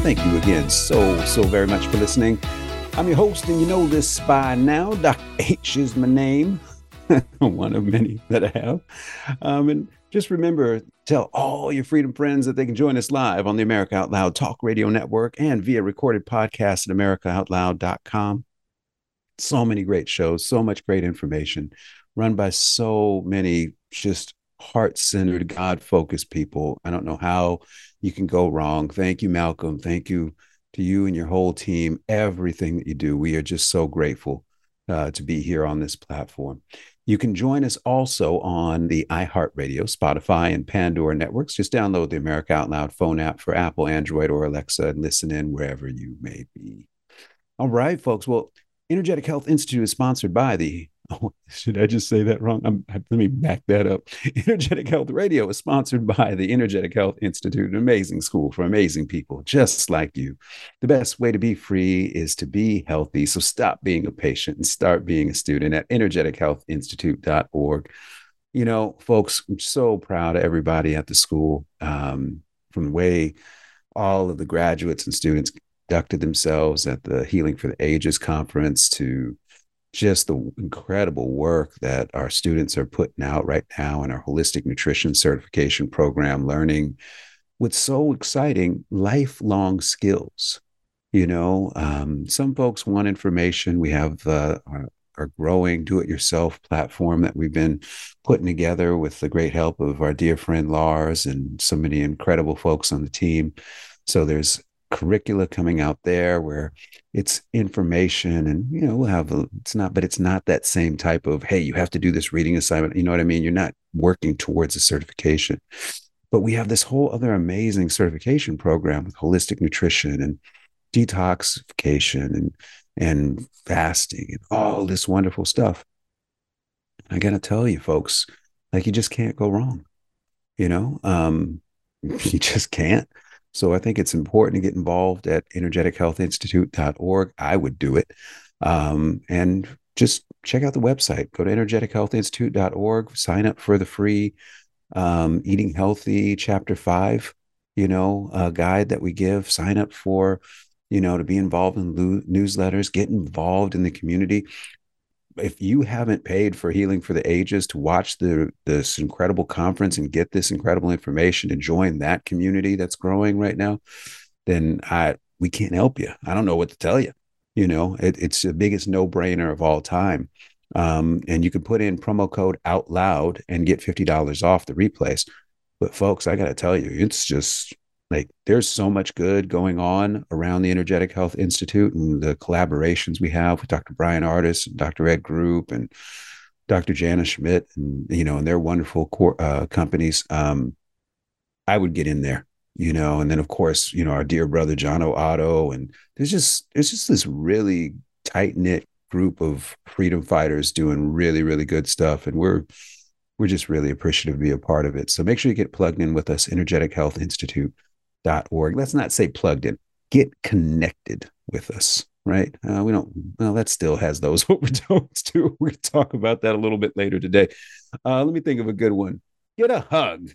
Thank you again so, so very much for listening. I'm your host, and you know this by now. Dr. H is my name, one of many that I have. Um, and just remember, tell all your freedom friends that they can join us live on the America Out Loud Talk Radio Network and via recorded podcast at AmericaOutloud.com. So many great shows, so much great information run by so many just heart centered, God focused people. I don't know how you can go wrong. Thank you, Malcolm. Thank you to you and your whole team, everything that you do. We are just so grateful uh, to be here on this platform. You can join us also on the iHeartRadio, Spotify, and Pandora networks. Just download the America Out Loud phone app for Apple, Android, or Alexa and listen in wherever you may be. All right, folks. Well, Energetic Health Institute is sponsored by the Should I just say that wrong? I'm, let me back that up. Energetic Health Radio is sponsored by the Energetic Health Institute, an amazing school for amazing people just like you. The best way to be free is to be healthy. So stop being a patient and start being a student at energetichealthinstitute.org. You know, folks, I'm so proud of everybody at the school um, from the way all of the graduates and students conducted themselves at the Healing for the Ages conference to just the incredible work that our students are putting out right now in our holistic nutrition certification program, learning what's so exciting lifelong skills. You know, um, some folks want information. We have uh, our, our growing do it yourself platform that we've been putting together with the great help of our dear friend Lars and so many incredible folks on the team. So there's curricula coming out there where it's information and you know we'll have a, it's not but it's not that same type of hey you have to do this reading assignment. You know what i mean? You're not working towards a certification. But we have this whole other amazing certification program with holistic nutrition and detoxification and and fasting and all this wonderful stuff. I got to tell you folks like you just can't go wrong you know? Um you just can't so I think it's important to get involved at energetichealthinstitute.org. I would do it. Um, and just check out the website. Go to energetichealthinstitute.org, sign up for the free um, Eating Healthy Chapter 5, you know, uh, guide that we give. Sign up for, you know, to be involved in lo- newsletters, get involved in the community if you haven't paid for Healing for the Ages to watch the this incredible conference and get this incredible information to join that community that's growing right now, then I we can't help you. I don't know what to tell you. You know, it, it's the biggest no brainer of all time. Um, and you can put in promo code out loud and get $50 off the replays. But folks, I got to tell you, it's just like there's so much good going on around the energetic health institute and the collaborations we have with dr bryan ardis and dr ed group and dr jana schmidt and you know and their wonderful uh, companies. Um, i would get in there you know and then of course you know our dear brother john otto and there's just there's just this really tight knit group of freedom fighters doing really really good stuff and we're we're just really appreciative to be a part of it. So make sure you get plugged in with us energetic health institute org. Let's not say plugged in. Get connected with us, right? Uh, we don't. Well, that still has those don'ts too. We're going to talk about that a little bit later today. Uh, let me think of a good one. Get a hug.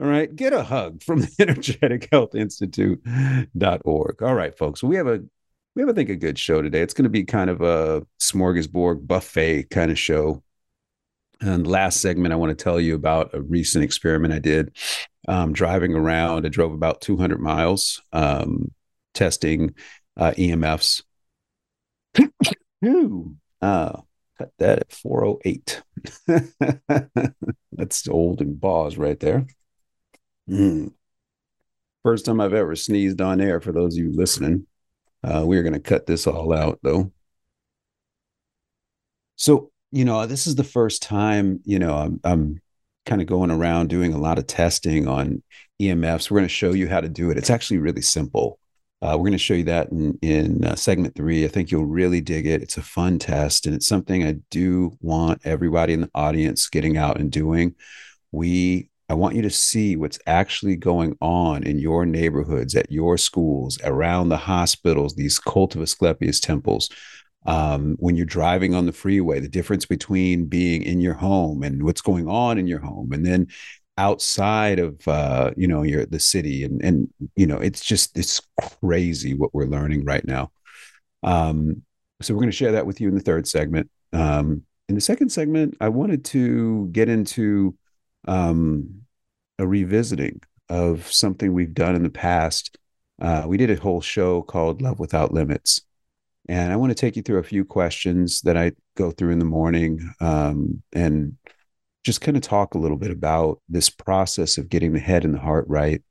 All right, get a hug from the Energetic Health Institute.org. All right, folks. We have a we have, I think, a good show today. It's going to be kind of a smorgasbord buffet kind of show. And last segment, I want to tell you about a recent experiment I did um, driving around. I drove about 200 miles um, testing uh, EMFs. Ooh, uh, cut that at 408. That's old and boss right there. Mm. First time I've ever sneezed on air for those of you listening. Uh, we're going to cut this all out though. So, you know, this is the first time, you know, I'm, I'm kind of going around doing a lot of testing on EMFs. We're going to show you how to do it. It's actually really simple. Uh, we're going to show you that in, in uh, segment three. I think you'll really dig it. It's a fun test, and it's something I do want everybody in the audience getting out and doing. We, I want you to see what's actually going on in your neighborhoods, at your schools, around the hospitals, these cult of Asclepius temples. Um, when you're driving on the freeway, the difference between being in your home and what's going on in your home, and then outside of uh, you know your the city and and you know it's just it's crazy what we're learning right now. Um, so we're going to share that with you in the third segment. Um, in the second segment i wanted to get into um, a revisiting of something we've done in the past. Uh, we did a whole show called love without limits and i want to take you through a few questions that i go through in the morning um, and just kind of talk a little bit about this process of getting the head and the heart right,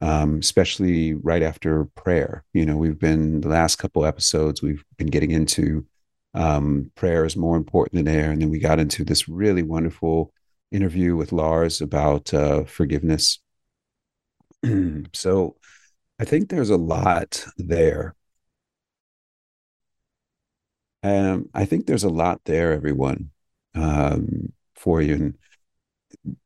um, especially right after prayer. You know, we've been the last couple episodes, we've been getting into um, prayer is more important than air. And then we got into this really wonderful interview with Lars about uh, forgiveness. so I think there's a lot there. Um, I think there's a lot there, everyone. Um, for you. And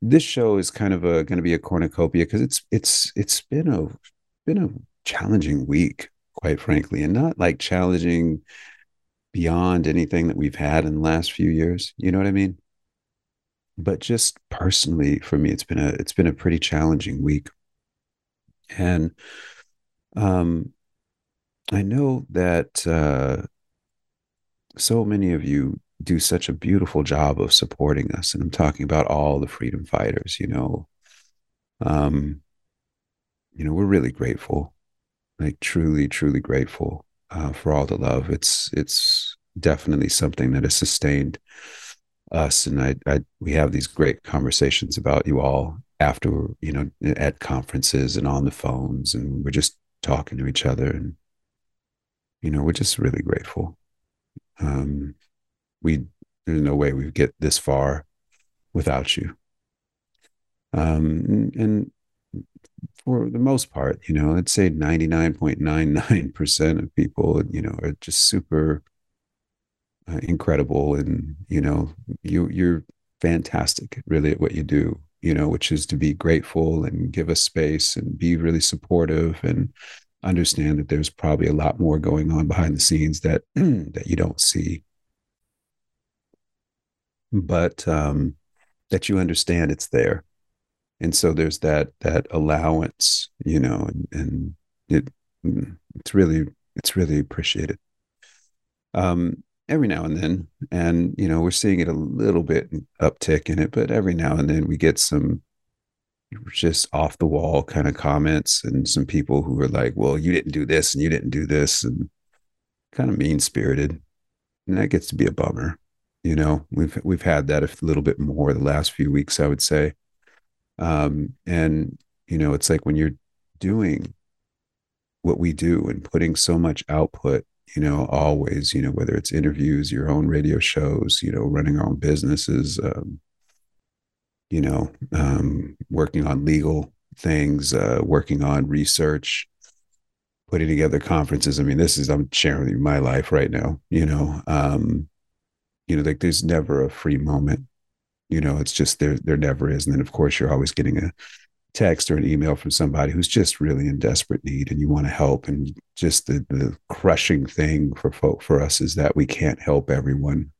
this show is kind of going to be a cornucopia because it's it's it's been a been a challenging week, quite frankly, and not like challenging beyond anything that we've had in the last few years. You know what I mean? But just personally, for me, it's been a it's been a pretty challenging week, and um, I know that uh, so many of you do such a beautiful job of supporting us. And I'm talking about all the freedom fighters, you know. Um, you know, we're really grateful, like truly, truly grateful uh, for all the love. It's it's definitely something that has sustained us, and I, I we have these great conversations about you all after you know at conferences and on the phones, and we're just talking to each other, and you know, we're just really grateful. Um, we there's no way we'd get this far without you. Um, and for the most part, you know, let's say 99.99% of people, you know, are just super uh, incredible. And, you know, you, you're fantastic really at what you do, you know, which is to be grateful and give us space and be really supportive and understand that there's probably a lot more going on behind the scenes that, that you don't see but um, that you understand it's there. And so there's that that allowance, you know, and, and it it's really it's really appreciated. Um, every now and then, and you know, we're seeing it a little bit uptick in it, but every now and then we get some just off the wall kind of comments and some people who are like, well, you didn't do this and you didn't do this and kind of mean spirited. And that gets to be a bummer. You know, we've we've had that a little bit more the last few weeks, I would say. Um, and you know, it's like when you're doing what we do and putting so much output, you know, always, you know, whether it's interviews, your own radio shows, you know, running our own businesses, um, you know, um, working on legal things, uh, working on research, putting together conferences. I mean, this is I'm sharing my life right now, you know. Um, you know like there's never a free moment you know it's just there there never is and then of course you're always getting a text or an email from somebody who's just really in desperate need and you want to help and just the the crushing thing for folk for us is that we can't help everyone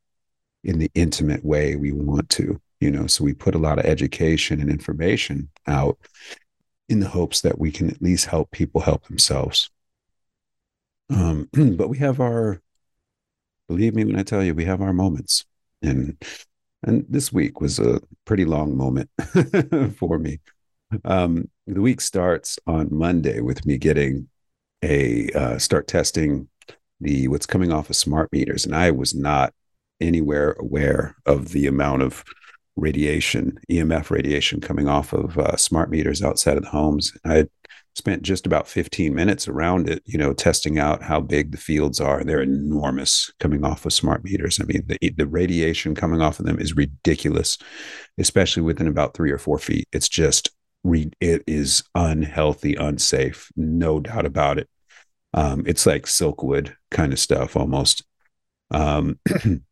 in the intimate way we want to you know so we put a lot of education and information out in the hopes that we can at least help people help themselves um, but we have our believe me when I tell you, we have our moments. And and this week was a pretty long moment for me. Um, the week starts on Monday with me getting a uh, start testing the what's coming off of smart meters, and I was not anywhere aware of the amount of radiation, EMF radiation coming off of uh, smart meters outside of the homes. I spent just about 15 minutes around it, you know, testing out how big the fields are. They're enormous coming off of smart meters. I mean, the, the radiation coming off of them is ridiculous, especially within about three or four feet. It's just, re- it is unhealthy, unsafe, no doubt about it. Um, it's like silkwood kind of stuff almost. Um,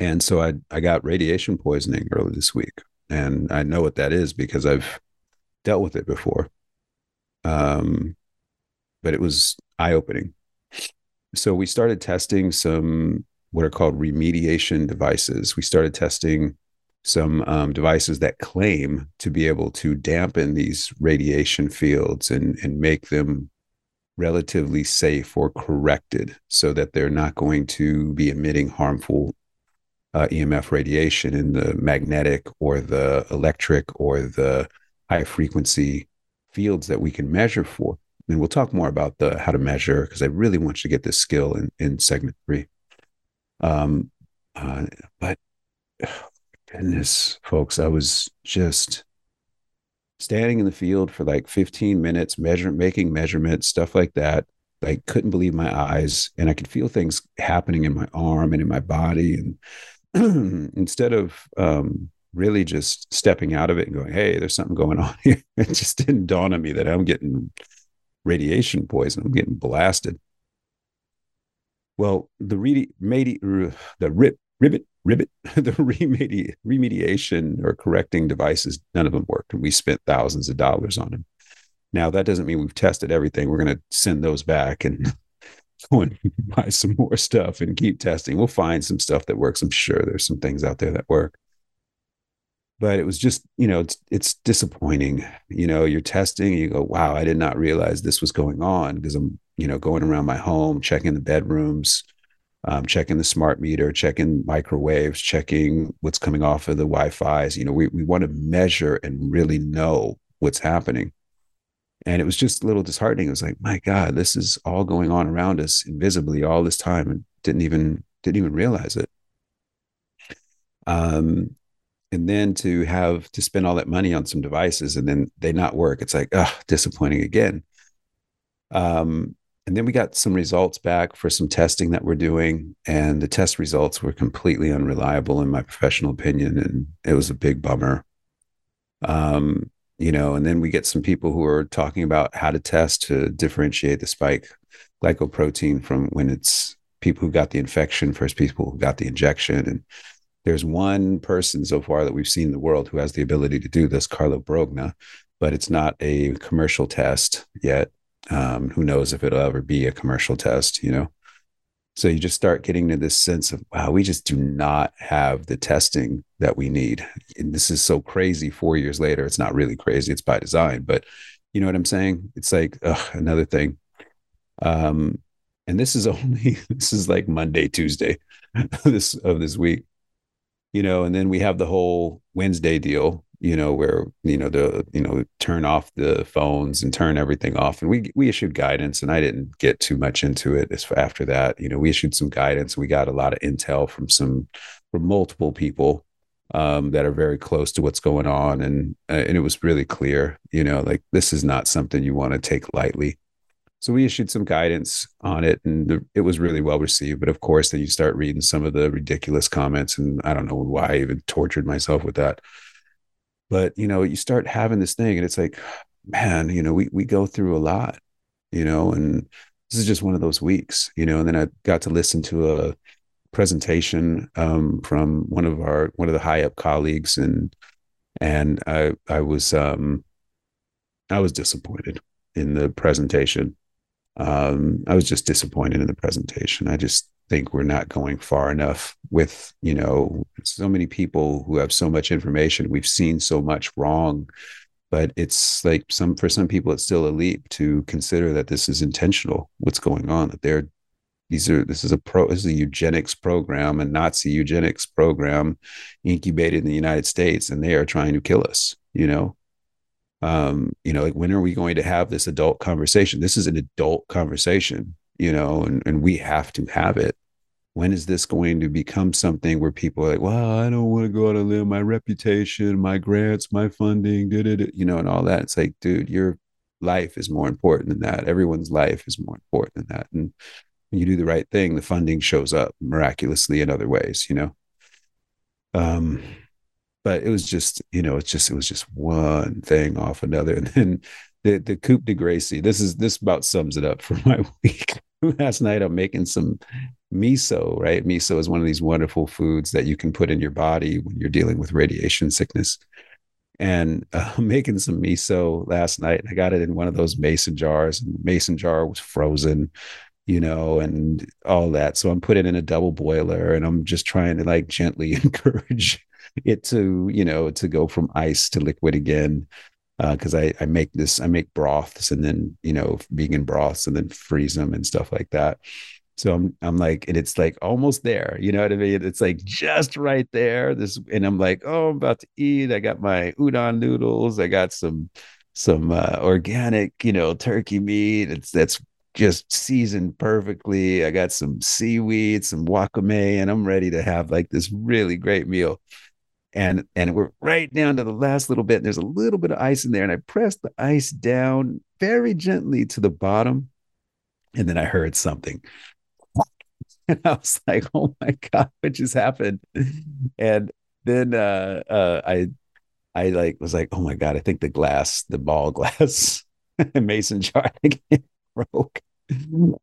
and so I, I got radiation poisoning early this week. And I know what that is because I've dealt with it before um, but it was eye opening. So we started testing some what are called remediation devices. We started testing some um, devices that claim to be able to dampen these radiation fields and, and make them relatively safe or corrected so that they're not going to be emitting harmful uh, EMF radiation in the magnetic or the electric or the high frequency fields that we can measure for. And we'll talk more about the how to measure because I really want you to get this skill in, in segment three. Um, uh, but goodness, folks, I was just standing in the field for like 15 minutes, measuring, making measurements, stuff like that. I couldn't believe my eyes, and I could feel things happening in my arm and in my body. And instead of um, really just stepping out of it and going, hey, there's something going on here. It just didn't dawn on me that I'm getting radiation poison. I'm getting blasted. Well, the re- medi- the rip, ribbit, ribbit, the remedi- remediation or correcting devices, none of them worked. And we spent thousands of dollars on them. Now, that doesn't mean we've tested everything. We're going to send those back and go and buy some more stuff and keep testing. We'll find some stuff that works. I'm sure there's some things out there that work. But it was just you know it's it's disappointing. You know you're testing and you go wow i did not realize this was going on. Because i'm you know going around my home checking the bedrooms um, checking the smart meter checking microwaves checking what's coming off of the wi-fi's. You know we, we want to measure and really know what's happening and it was just a little disheartening. It was like my god this is all going on around us invisibly all this time and didn't even didn't even realize it. Um and then to have to spend all that money on some devices and then they not work it's like ah disappointing again. Um and then we got some results back for some testing that we're doing and the test results were completely unreliable in my professional opinion and it was a big bummer. Um you know and then we get some people who are talking about how to test to differentiate the spike glycoprotein from when it's people who got the infection versus people who got the injection and there's one person so far that we've seen in the world who has the ability to do this, Carlo Brogna, but it's not a commercial test yet. Um, who knows if it'll ever be a commercial test, you know? So you just start getting to this sense of, wow, we just do not have the testing that we need. And this is so crazy four years later. It's not really crazy, it's by design, but you know what I'm saying? It's like ugh, another thing. Um, and this is only this is like Monday, Tuesday this of this week you know, and then we have the whole Wednesday deal, you know, where you know the you know turn off the phones and turn everything off, and we we issued guidance, and I didn't get too much into it as after that. You know, we issued some guidance. We got a lot of intel from some from multiple people um, that are very close to what's going on, and uh, and it was really clear, you know, like this is not something you want to take lightly. So we issued some guidance on it, and the, it was really well received. But of course, then you start reading some of the ridiculous comments, and I don't know why I even tortured myself with that. But you know, you start having this thing, and it's like, man, you know, we we go through a lot, you know, and this is just one of those weeks, you know. And then I got to listen to a presentation um, from one of our one of the high up colleagues, and and I I was um, I was disappointed in the presentation um, I was just disappointed in the presentation. I just think we're not going far enough with you know so many people who have so much information. We've seen so much wrong, but it's like some for some people it's still a leap to consider that this is intentional. What's going on? That they're these are this is a pro this is a eugenics program, a Nazi eugenics program incubated in the United States, and they are trying to kill us. You know, um, you know, like when are we going to have this adult conversation? This is an adult conversation, you know, and, and we have to have it. When is this going to become something where people are like, well, I don't want to go out and live my reputation, my grants, my funding, da, da, you know, and all that. It's like, dude, you're life is more important than that. Everyone's life is more important than that. And when you do the right thing, the funding shows up miraculously in other ways, you know. Um, but it was just, you know, it's just it was just one thing off another. And then the the coupe de Gracie. This is this about sums it up for my week. Last night I'm making some miso, right? Miso is one of these wonderful foods that you can put in your body when you're dealing with radiation sickness. And uh, I'm making some miso last night. I got it in one of those mason jars, and the mason jar was frozen, you know, and all that. So I'm putting in a double boiler, and I'm just trying to like gently encourage it to, you know, to go from ice to liquid again because uh, I, I make this, I make broths and then, you know, vegan broths and then freeze them and stuff like that. So I'm, I'm like, and it's like almost there, you know what I mean? It's like just right there. This, and I'm like, oh, I'm about to eat. I got my udon noodles. I got some, some uh, organic, you know, turkey meat. It's that's just seasoned perfectly. I got some seaweed, some wakame, and I'm ready to have like this really great meal and and we're right down to the last little bit. There's a little bit of ice in there, and I pressed the ice down very gently to the bottom, and then I heard something. And I was like, "Oh my god, what just happened?" And then uh, uh, I, I like was like, "Oh my god, I think the glass, the ball glass, mason jar, broke."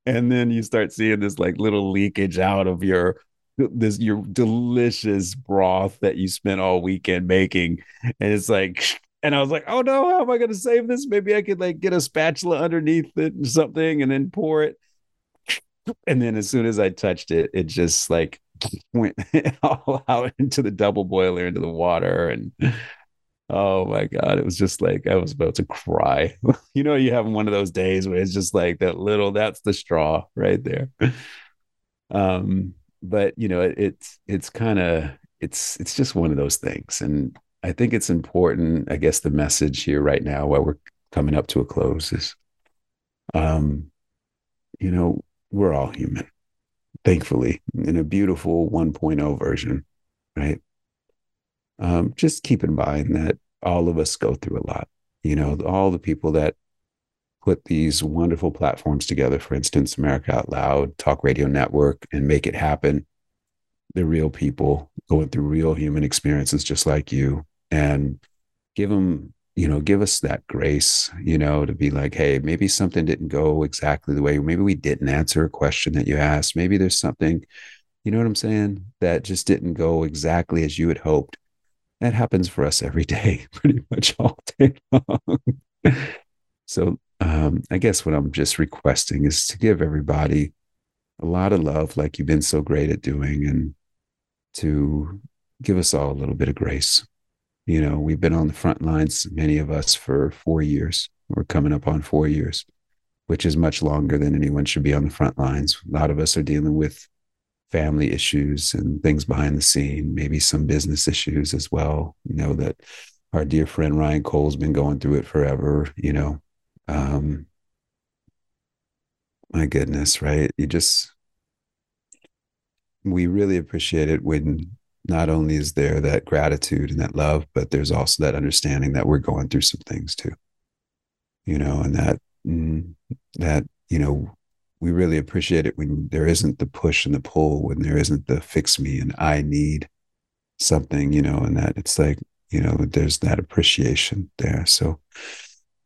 And then you start seeing this like little leakage out of your this your delicious broth that you spent all weekend making and it's like and I was like, oh no, how am I going to save this? Maybe I could like get a spatula underneath it or something and then pour it. And then as soon as I touched it, it just like went all out into the double boiler, into the water. And oh my God, it was just like I was about to cry. you know, you have one of those days where it's just like that little, that's the straw right there. Um, but you know, it, it's it's kind of it's it's just one of those things, and I think it's important. I guess the message here right now, while we're coming up to a close, is, um, you know, we're all human, thankfully, in a beautiful 1.0 version, right? Um, just keep in mind that all of us go through a lot. You know, all the people that put these wonderful platforms together, for instance, America Out Loud, Talk Radio Network, and make it happen. They're real people going through real human experiences just like you. And give them, you know, give us that grace, you know, to be like, hey, maybe something didn't go exactly the way, maybe we didn't answer a question that you asked. Maybe there's something, you know what I'm saying, that just didn't go exactly as you had hoped. That happens for us every day, pretty much all day long. so um, I guess what I'm just requesting is to give everybody a lot of love, like you've been so great at doing, and to give us all a little bit of grace. You know, we've been on the front lines, many of us, for four years. We're coming up on four years, which is much longer than anyone should be on the front lines. A lot of us are dealing with family issues and things behind the scene, maybe some business issues as well. You know, that our dear friend Ryan Cole's been going through it forever, you know, um, my goodness, right? You just, we really appreciate it when not only is there that gratitude and that love, but there's also that understanding that we're going through some things too, you know, and that, mm, that, you know, we really appreciate it when there isn't the push and the pull, when there isn't the fix me and I need something, you know, and that it's like, you know, there's that appreciation there. So,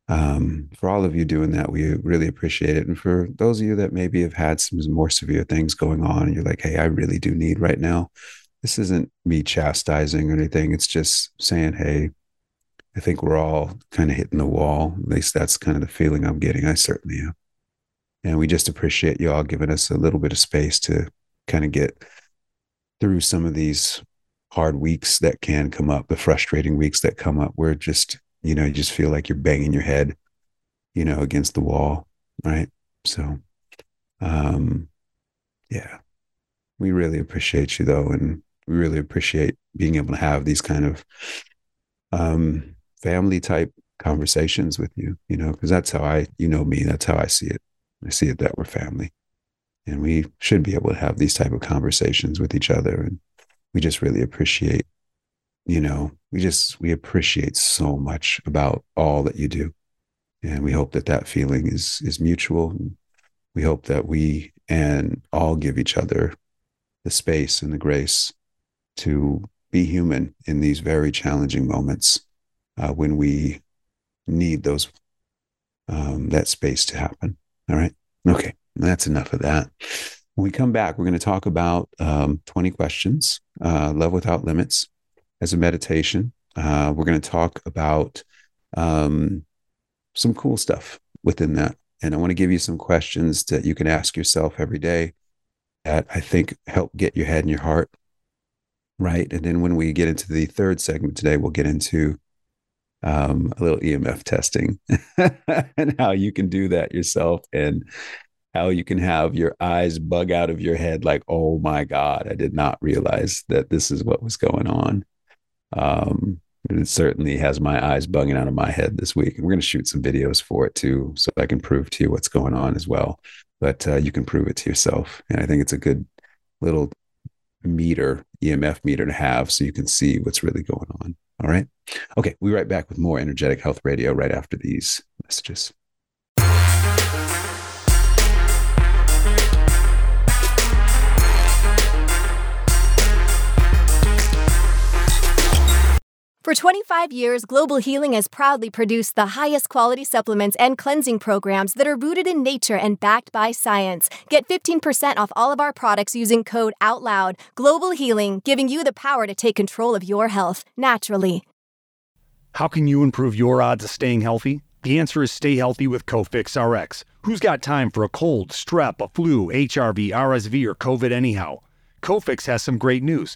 um, for all of you doing that, we really appreciate it. And for those of you that maybe have had some more severe things going on, and you're like, hey, I really do need right now, this isn't me chastising or anything. It's just saying, hey, I think we're all kind of hitting the wall. At least that's kind of the feeling I'm getting. I certainly am. And we just appreciate you all giving us a little bit of space to kind of get through some of these hard weeks that can come up, the frustrating weeks that come up. We're just you know, you just feel like you're banging your head, you know, against the wall, right? So, um, yeah, we really appreciate you though, and we really appreciate being able to have these kind of um, family type conversations with you, you know, because that's how I, you know, me, that's how I see it. I see it that we're family, and we should be able to have these type of conversations with each other, and we just really appreciate you know, we just we appreciate so much about all that you do. And we hope that that feeling is, is mutual. We hope that we and all give each other the space and the grace to be human in these very challenging moments uh, when we need those um, that space to happen. All right. Okay. That's enough of that. When we come back, we're going to talk about um, 20 questions, uh, Love Without Limits as a meditation. Uh, we're going to talk about um, some cool stuff within that. And I want to give you some questions that you can ask yourself every day that I think help get your head and your heart right. And then when we get into the third segment today, we'll get into um, a little EMF testing and how you can do that yourself and how you can have your eyes bug out of your head like, oh my God, I did not realize that this is what was going on. Um, it certainly has my eyes bugging out of my head this week. And we're going to shoot some videos for it too, so I can prove to you what's going on as well. But uh, you can prove it to yourself. And I think it's a good little meter, EMF meter to have so you can see what's really going on. All right. Okay. We'll be right back with more Energetic Health Radio right after these messages. For 25 years, Global Healing has proudly produced the highest quality supplements and cleansing programs that are rooted in nature and backed by science. Get 15% off all of our products using code OUTLOUD. Global Healing, giving you the power to take control of your health naturally. How can you improve your odds of staying healthy? The answer is stay healthy with Cofix RX. Who's got time for a cold, strep, a flu, HRV, RSV, or COVID anyhow? Cofix has some great news.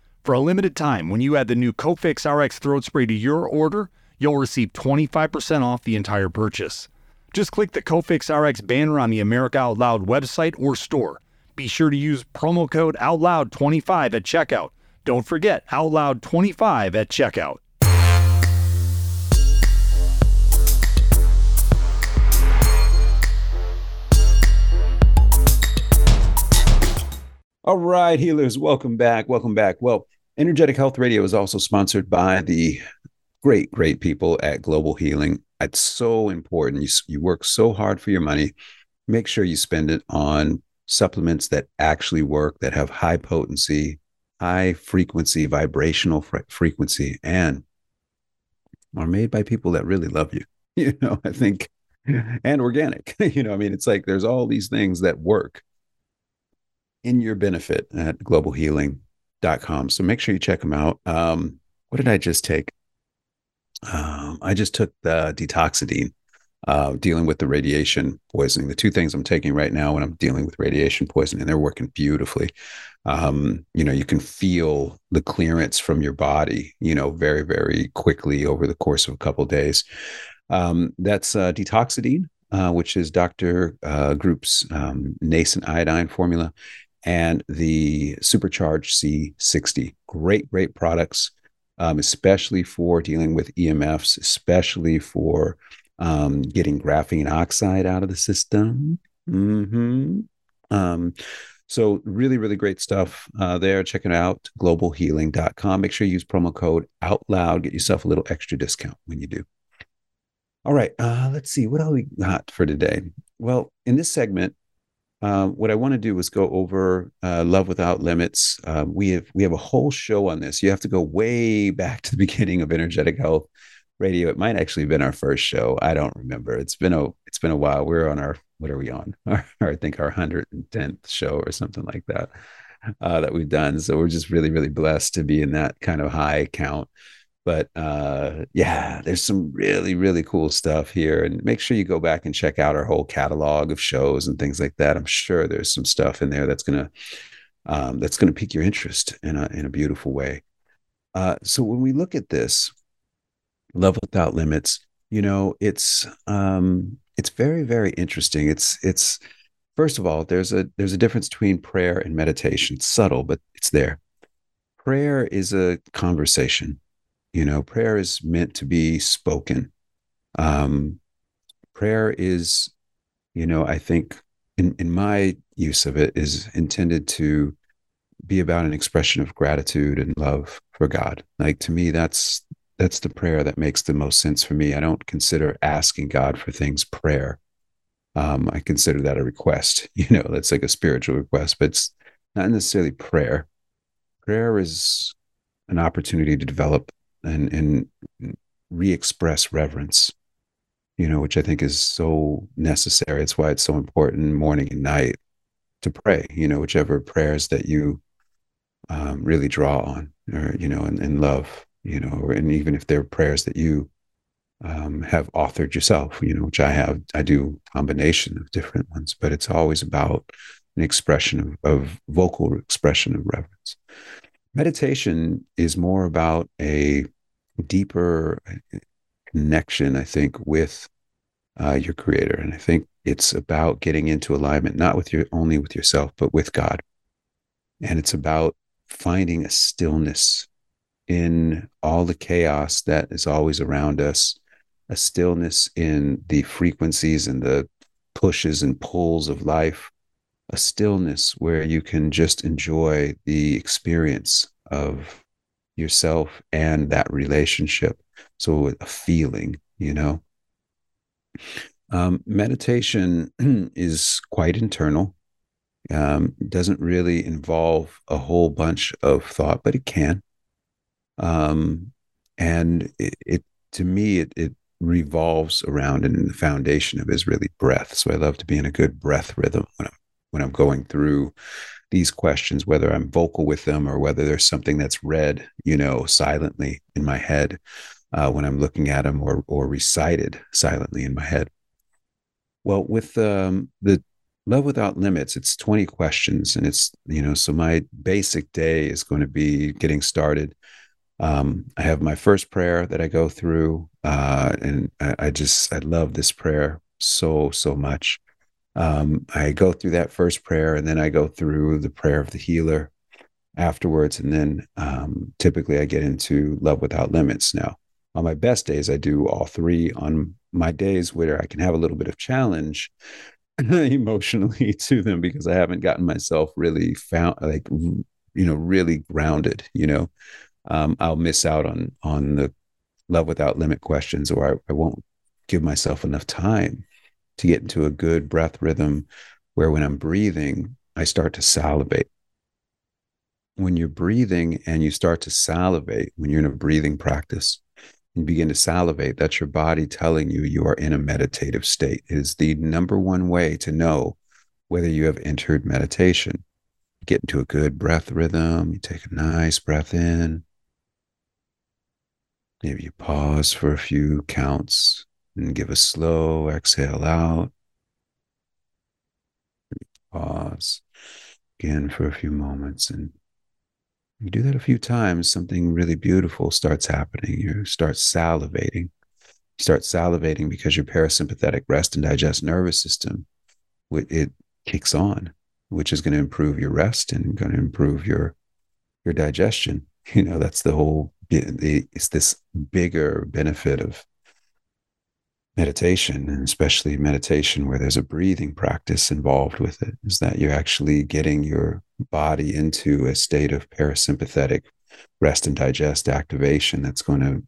For a limited time, when you add the new Cofix RX throat spray to your order, you'll receive 25% off the entire purchase. Just click the Cofix RX banner on the America Out Loud website or store. Be sure to use promo code OUTLOUD25 at checkout. Don't forget OUTLOUD25 at checkout. All right, healers, welcome back. Welcome back. Well, Energetic Health Radio is also sponsored by the great, great people at Global Healing. It's so important. You, you work so hard for your money. Make sure you spend it on supplements that actually work, that have high potency, high frequency, vibrational fre- frequency, and are made by people that really love you. You know, I think, and organic. you know, I mean, it's like there's all these things that work in your benefit at globalhealing.com. So make sure you check them out. Um, what did I just take? Um, I just took the detoxadine, uh, dealing with the radiation poisoning. The two things I'm taking right now when I'm dealing with radiation poisoning, they're working beautifully. Um, you know, you can feel the clearance from your body, you know, very, very quickly over the course of a couple of days. Um, that's uh, detoxadine, uh, which is Dr. Uh, Group's um, nascent iodine formula and the Supercharged C60. Great, great products, um, especially for dealing with EMFs, especially for um, getting graphene oxide out of the system. Mm-hmm. Um, so, really, really great stuff uh, there. Check it out, globalhealing.com. Make sure you use promo code out loud. Get yourself a little extra discount when you do. All right, uh, let's see. What else we got for today? Well, in this segment, uh, what I want to do is go over uh, Love Without Limits. Uh, we have we have a whole show on this. You have to go way back to the beginning of Energetic Health Radio. It might actually have been our first show. I don't remember. It's been a it's been a while. We're on our what are we on? Our, I think our hundred and tenth show or something like that uh, that we've done. So we're just really really blessed to be in that kind of high count but uh, yeah there's some really really cool stuff here and make sure you go back and check out our whole catalog of shows and things like that i'm sure there's some stuff in there that's gonna um, that's gonna pique your interest in a in a beautiful way uh, so when we look at this love without limits you know it's um it's very very interesting it's it's first of all, there's a there's a difference between prayer and meditation. It's subtle, but it's there. Prayer is a conversation. You know, prayer is meant to be spoken. Um, prayer is, you know, I think in, in my use of it is intended to be about an expression of gratitude and love for God. Like to me, that's that's the prayer that makes the most sense for me. I don't consider asking God for things prayer. Um, I consider that a request. You know, that's like a spiritual request, but it's not necessarily prayer. Prayer is an opportunity to develop and, and re-express reverence you know, which I think is so necessary. It's why it's so important morning and night to pray, you know, whichever prayers that you um, really draw on or, you know, and, love, you know, or, and even if they're prayers that you um, have authored yourself, you know, which I have, I do combination of different ones, but it's always about an expression of, of vocal expression of reverence. Meditation is more about a deeper connection, I think, with uh, your creator. And I think it's about getting into alignment, not with your only with yourself, but with God. And it's about finding a stillness in all the chaos that is always around us, a stillness in the frequencies and the pushes and pulls of life, a stillness where you can just enjoy the experience of yourself and that relationship. So, a feeling, you know, um, meditation is quite internal. Um, doesn't really involve a whole bunch of thought, but it can. Um, and it, it, to me, it, it revolves around, and the foundation of is really breath. So I love to be in a good breath rhythm when I'm when I'm going through these questions, whether I'm vocal with them or whether there's something that's read, you know, silently in my head uh, when I'm looking at them or or recited silently in my head. Well, with um, the Love Without Limits, it's 20 questions, and it's you know so my basic day is going to be getting started. Um, I have my first prayer that I go through, uh, and I, I, just I love this prayer so so much. Um, I go through that first prayer, and then I go through the prayer of the healer afterwards, and then um, typically I get into Love Without Limits. Now, on my best days, I do all three. On my days where I can have a little bit of challenge emotionally to them because I haven't gotten myself really found like you know really grounded. You know, um, I'll miss out on on the love without limit questions, or I, I won't give myself enough time to get into a good breath rhythm where when I'm breathing, I start to salivate. When you're breathing and you start to salivate, when you're in a breathing practice, and begin to salivate, that's your body telling you you are in a meditative state. It is the number one way to know whether you have entered meditation. Get into a good breath rhythm. You take a nice breath in. Maybe you pause for a few counts and give a slow exhale out. Pause again for a few moments and you do that a few times, something really beautiful starts happening. You start salivating. You start salivating because your parasympathetic rest and digest nervous system, it kicks on, which is going to improve your rest and going to improve your your digestion. You know, that's the whole. It's this bigger benefit of meditation, and especially meditation where there's a breathing practice involved with it, is that you're actually getting your body into a state of parasympathetic rest and digest activation that's going to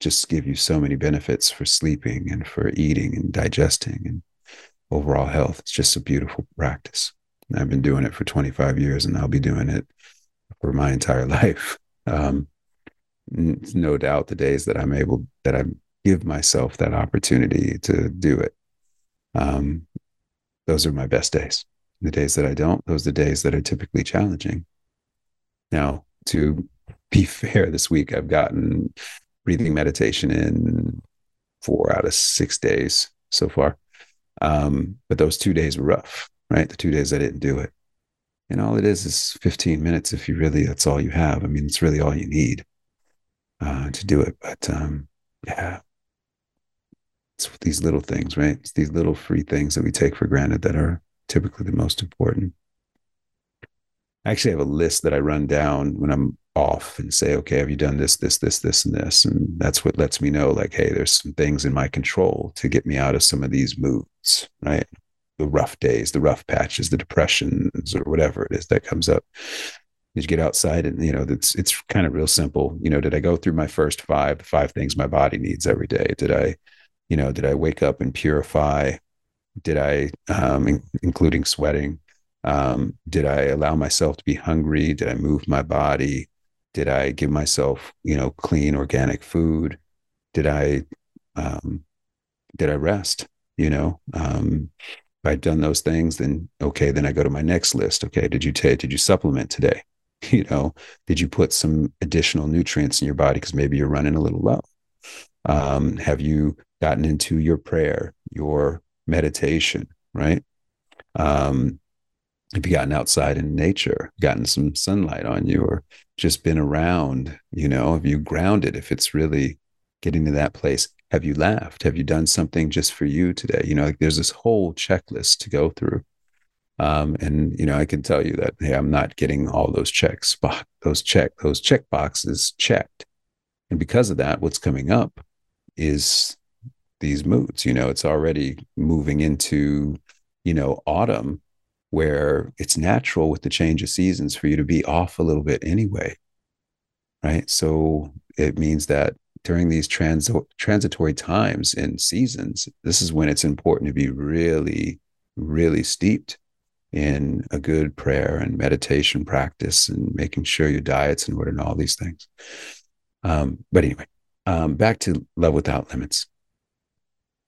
just give you so many benefits for sleeping and for eating and digesting and overall health. It's just a beautiful practice. I've been doing it for 25 years and I'll be doing it for my entire life. Um, no doubt the days that I'm able, that I'm give myself that opportunity to do it. Um, those are my best days. The days that I don't, those are the days that are typically challenging. Now, to be fair, this week I've gotten breathing meditation in four out of six days so far. Um, but those two days were rough, right? The two days I didn't do it. And all it is is 15 minutes if you really, that's all you have. I mean, it's really all you need uh, to do it. But um, yeah, it's these little things, right? It's these little free things that we take for granted that are typically the most important. I actually have a list that I run down when I'm off and say, okay, have you done this, this, this, this, and this? And that's what lets me know, like, hey, there's some things in my control to get me out of some of these moods, right? The rough days, the rough patches, the depressions, or whatever it is that comes up. Did you get outside and you know it's it's kind of real simple. You know, did I go through my first five five things my body needs every day? Did I, you know, did I wake up and purify? Did I, um, in, including sweating? Um, did I allow myself to be hungry? Did I move my body? Did I give myself, you know, clean organic food? Did I, um, did I rest? You know, um, if I'd done those things, then okay, then I go to my next list. Okay, did you take? Did you supplement today? You know, did you put some additional nutrients in your body because maybe you're running a little low? Um, have you gotten into your prayer, your meditation, right? Um, have you gotten outside in nature, gotten some sunlight on you, or just been around? You know, have you grounded? If it's really getting to that place, have you laughed? Have you done something just for you today? You know, like there's this whole checklist to go through. Um, and you know, I can tell you that hey, I'm not getting all those checks, those check, those check boxes checked. And because of that, what's coming up is these moods. You know, it's already moving into, you know, autumn where it's natural with the change of seasons for you to be off a little bit anyway. Right. So it means that during these trans- transitory times and seasons, this is when it's important to be really, really steeped in a good prayer and meditation practice and making sure your diet's in order and all these things. Um, but anyway, um, back to love without limits.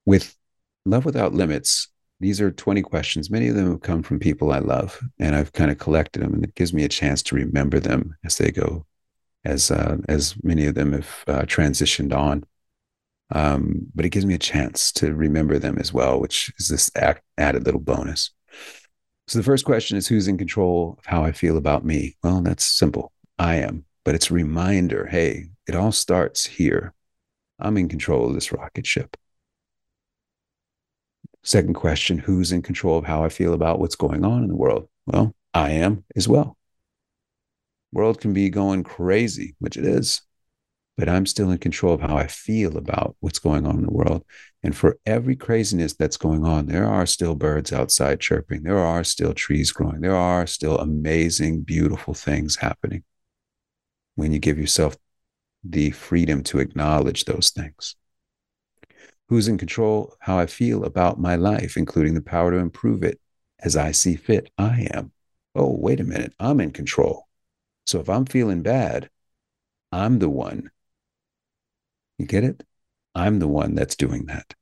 With love without limits, these are 20 questions. Many of them have come from people I love, and I've kind of collected them, and it gives me a chance to remember them as they go, as uh, as many of them have uh, transitioned on. Um, but it gives me a chance to remember them as well, which is this act, added little bonus. So the first question is who's in control of how I feel about me? Well, that's simple. I am, but it's a reminder, hey, it all starts here. I'm in control of this rocket ship. Second question Who's in control of how I feel about what's going on in the world? Well, I am as well. World can be going crazy, which it is, but I'm still in control of how I feel about what's going on in the world. And for every craziness that's going on, there are still birds outside chirping. There are still trees growing. There are still amazing, beautiful things happening when you give yourself the freedom to acknowledge those things who's in control how I feel about my life, including the power to improve it as I see fit. I am. Oh, wait a minute. I'm in control. So if I'm feeling bad, I'm the one. You get it? I'm the one that's doing that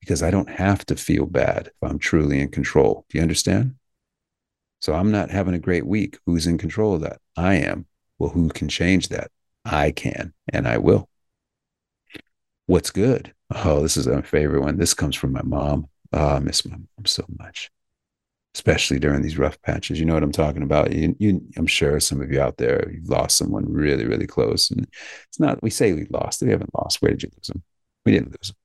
because I don't have to feel bad if I'm truly in control. Do you understand? So I'm not having a great week. Who's in control of that? I am. Well, who can change that? I can, and I will. What's good? Oh, this is my favorite one. This comes from my mom. Oh, I miss my mom so much, especially during these rough patches. You know what I'm talking about. You, you, I'm sure some of you out there, you've lost someone really, really close. And it's not, we say we lost. We haven't lost. Where did you lose them? We didn't lose them.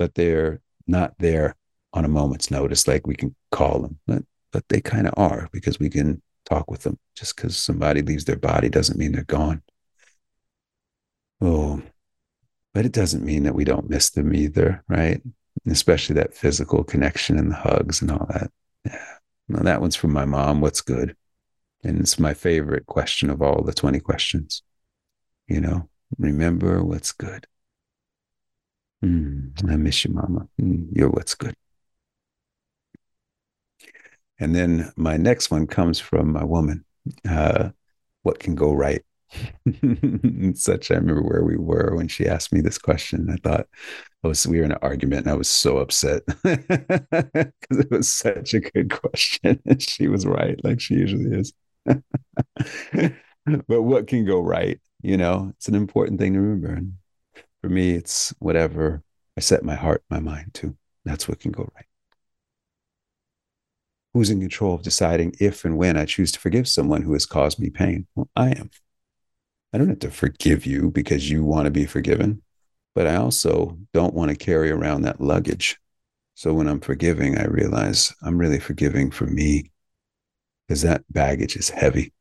But they're not there on a moment's notice like we can call them. But, but they kind of are because we can talk with them. Just because somebody leaves their body doesn't mean they're gone. Oh, but it doesn't mean that we don't miss them either, right? especially that physical connection and the hugs and all that. Yeah. Well, that one's from my mom. What's good? And it's my favorite question of all the 20 questions. You know, remember what's good. Mm, I miss you, mama. Mm, you're what's good. And then my next one comes from my woman. Uh, what can go right? such i remember where we were when she asked me this question. I thought I was we were in an argument and i was so upset because it was such a good question. And she was right like she usually is. But what can go right? You know it's an important thing to remember. And for me it's whatever i set my heart my mind to. That's what can go right who's in control of deciding if and when i choose to forgive someone who has caused me pain well i am I don't have to forgive you because you want to be forgiven, but I also don't want to carry around that luggage So when I'm forgiving, I realize I'm really forgiving for me because that baggage is heavy.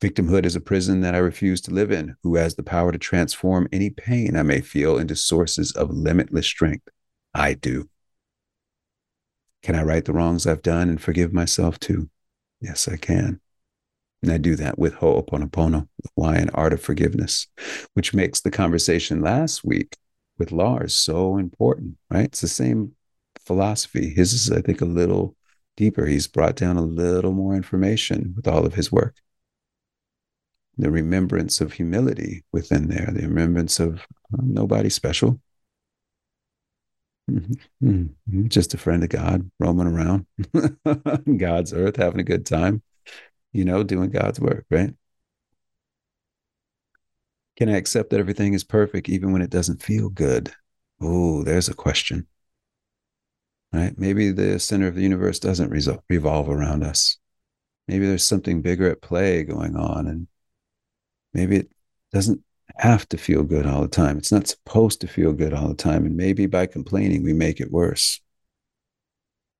Victimhood is a prison that I refuse to live in. Who has the power to transform any pain I may feel into sources of limitless strength? I do. Can I right the wrongs I've done and forgive myself too? Yes, I can. And I do that with Ho'oponopono, the Hawaiian art of forgiveness, which makes the conversation last week with Lars so important, right? It's the same philosophy. His is, I think, a little deeper. He's brought down a little more information with all of his work. The remembrance of humility within there, the remembrance of um, nobody special. Mm-hmm. Mm-hmm. Just a friend of God roaming around God's earth, having a good time, you know, doing God's work, right? Can I accept that everything is perfect even when it doesn't feel good? Oh, there's a question. Right? Maybe the center of the universe doesn't revolve around us. Maybe there's something bigger at play going on, and maybe it doesn't have to feel good all the time. It's not supposed to feel good all the time. And maybe by complaining, we make it worse.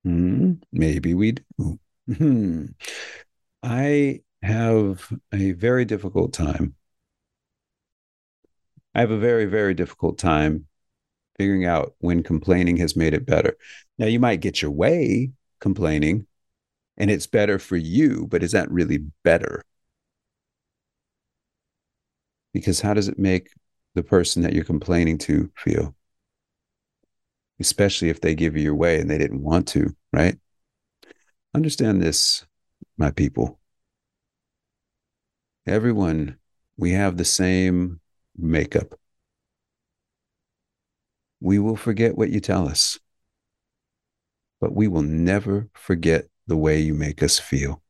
Hmm, maybe we do. Hmm. I have a very difficult time I have a very, very difficult time figuring out when complaining has made it better. Now, you might get your way complaining and it's better for you, but is that really better? Because how does it make the person that you're complaining to feel? Especially if they give you your way and they didn't want to, right? Understand this, my people. Everyone, we have the same makeup. We will forget what you tell us, but we will never forget the way you make us feel.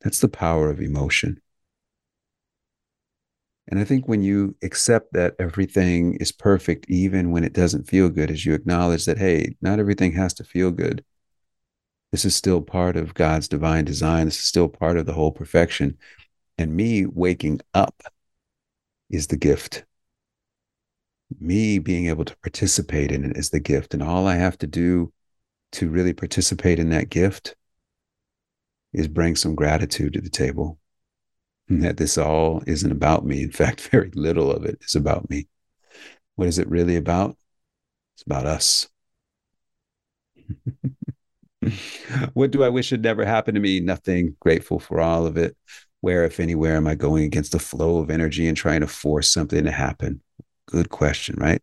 That's the power of emotion. And I think when you accept that everything is perfect, even when it doesn't feel good, as you acknowledge that, hey, not everything has to feel good. This is still part of God's divine design. This is still part of the whole perfection. And me waking up is the gift. Me being able to participate in it is the gift. And all I have to do to really participate in that gift is bring some gratitude to the table. And that this all isn't about me. In fact, very little of it is about me. What is it really about? It's about us. what do I wish had never happened to me? Nothing. Grateful for all of it where, if anywhere, am I going against the flow of energy and trying to force something to happen? Good question, right?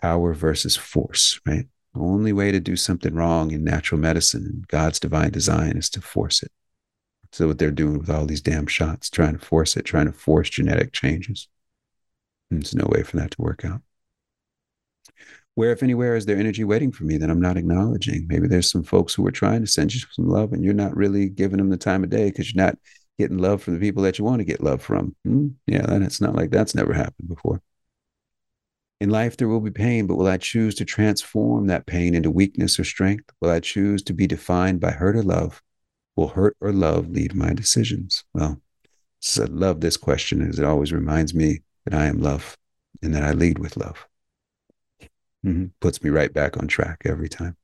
Power versus force, right? The only way to do something wrong in natural medicine God's divine design is to force it. So what they're doing with all these damn shots, trying to force it, trying to force genetic changes. And there's no way for that to work out. Where, if anywhere, is there energy waiting for me that I'm not acknowledging? Maybe there's some folks who are trying to send you some love and you're not really giving them the time of day because you're not getting love from the people that you want to get love from. Hmm? Yeah, it's not like that's never happened before. In life, there will be pain, but will I choose to transform that pain into weakness or strength? Will I choose to be defined by hurt or love? Will hurt or love lead my decisions? Well, I love this question as it always reminds me that I am love and that I lead with love. Mm-hmm. Puts me right back on track every time.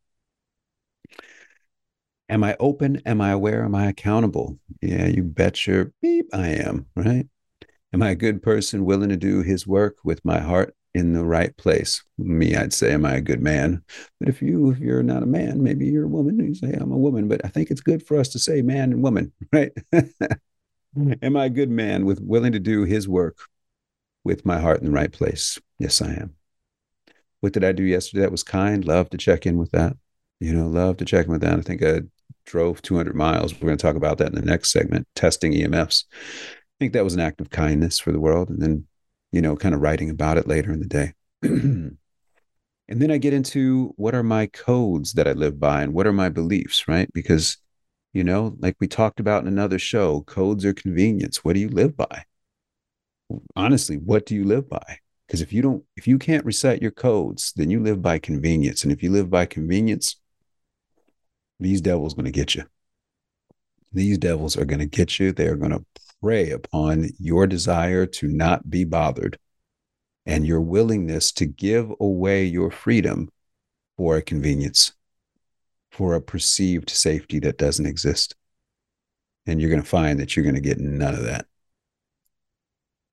Am I open? Am I aware? Am I accountable? Yeah, you bet your beep I am, right? Am I a good person willing to do his work with my heart in the right place? Me, I'd say, am I a good man? But if you if you're not a man, maybe you're a woman, you say I'm a woman. But I think it's good for us to say man and woman, right? Mm-hmm. am I a good man with willing to do his work with my heart in the right place? Yes, I am. What did I do yesterday that was kind? Love to check in with that. You know, love to check in with that. I think I drove 200 miles. We're going to talk about that in the next segment, testing EMFs. I think that was an act of kindness for the world. And then, you know, kind of writing about it later in the day. and then I get into what are my codes that I live by and what are my beliefs, right? Because, you know, like we talked about in another show, codes are convenience. What do you live by? Honestly, what do you live by? Because if you don't, if you can't recite your codes, then you live by convenience. And if you live by convenience, these devils going to get you. These devils are going to get you. They are going to prey upon your desire to not be bothered. and your willingness to give away your freedom for a convenience, for a perceived safety that doesn't exist. And you're going to find that you're going to get none of that.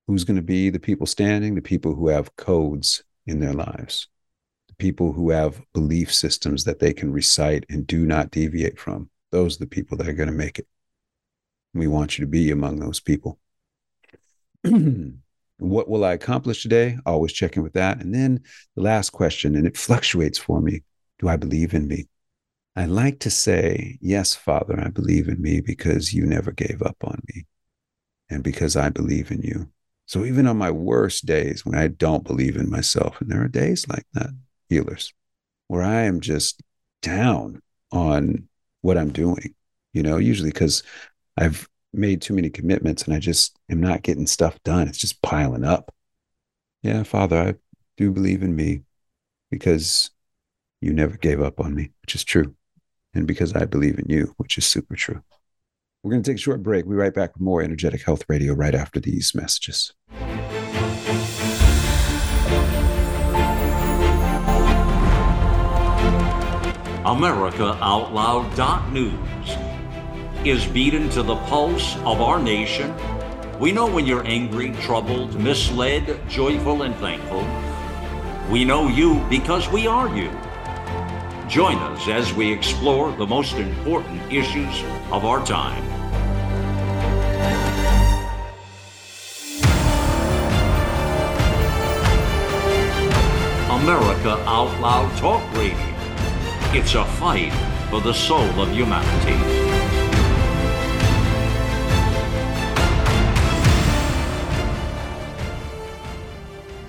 Who's going to be the people standing? The people who have codes in their lives, the people who have belief systems that they can recite and do not deviate from. Those are the people that are going to make it. We want you to be among those people. what will I accomplish today? Always checking with that. And then the last question, and it fluctuates for me Do I believe in me? I like to say, Yes, Father, I believe in me because you never gave up on me and because I believe in you. So even on my worst days when I don't believe in myself, and there are days like that, healers, where I am just down on what I'm doing, you know, usually because I've made too many commitments and I just am not getting stuff done. It's just piling up. Yeah, Father, I do believe in me because you never gave up on me, which is true. And because I believe in you, which is super true. We're going to take a short break. We'll be right back with more Energetic Health Radio right after these messages. AmericaOutloud.news is beaten to the pulse of our nation. We know when you're angry, troubled, misled, joyful, and thankful. We know you because we are you. Join us as we explore the most important issues of our time. America Out Loud Talk Radio. It's a fight for the soul of humanity.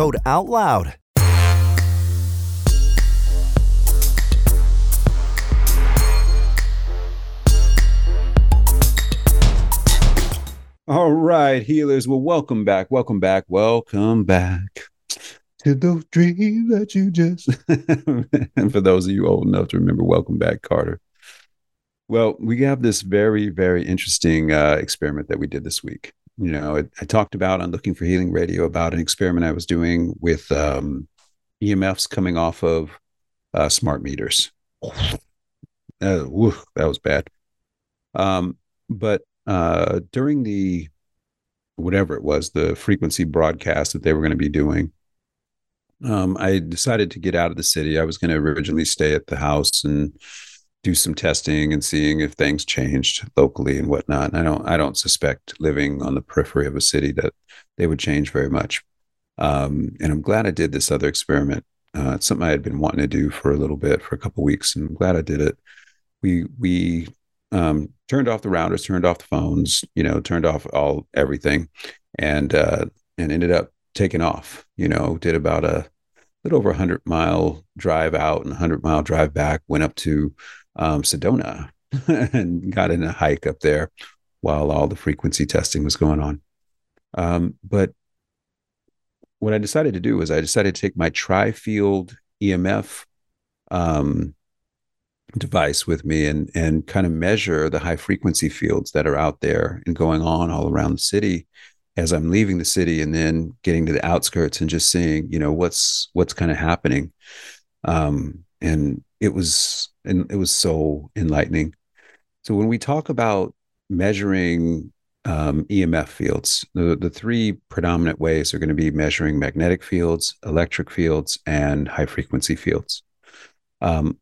code OUTLOUD. All right, healers. Well, welcome back. Welcome back. Welcome back to those dreams that you just. and for those of you old enough to remember, welcome back, Kotter. Well, we have this very, very interesting uh, experiment that we did this week you know, I, I, talked about on Looking for Healing Radio about an experiment I was doing with um, EMFs coming off of uh, smart meters. Uh, whew, that was bad. Um, but uh, during the whatever it was, the frequency broadcast that they were going to be doing, um, I decided to get out of the city. I was going to originally stay at the house and do some testing and seeing if things changed locally and whatnot. And I don't I don't suspect living on the periphery of a city that they would change very much. Um, and I'm glad I did this other experiment. Uh, it's something I had been wanting to do for a little bit, for a couple weeks, and I'm glad I did it. We we um, turned off the routers, turned off the phones, you know, turned off all everything, and uh, and ended up taking off. You know, did about a little over a hundred mile drive out and a hundred mile drive back. Went up to um, Sedona and got in a hike up there while all the frequency testing was going on. Um, but what I decided to do was I decided to take my tri-field EMF um, device with me and and kind of measure the high frequency fields that are out there and going on all around the city as I'm leaving the city and then getting to the outskirts and just seeing, you know, what's what's kind of happening. Um, and it was and it was so enlightening. So when we talk about measuring um, EMF fields, the, the three predominant ways are going to be measuring magnetic fields, electric fields, and high frequency fields. Um,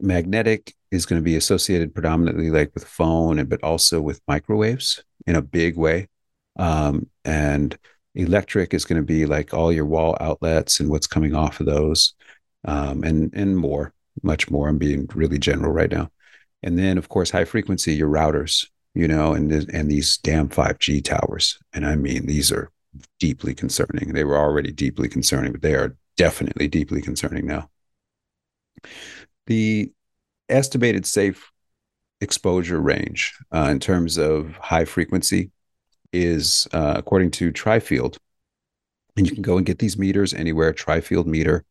magnetic is going to be associated predominantly like with phone and but also with microwaves in a big way um, and electric is going to be like all your wall outlets and what's coming off of those um, and and more much more. I'm being really general right now. And then of course high frequency your routers you know and and these damn 5g towers. And i mean these are deeply concerning. They were already deeply concerning but they are definitely deeply concerning now. The estimated safe exposure range uh, in terms of high frequency is uh, according to Trifield, and you can go and get these meters anywhere. Trifield meter.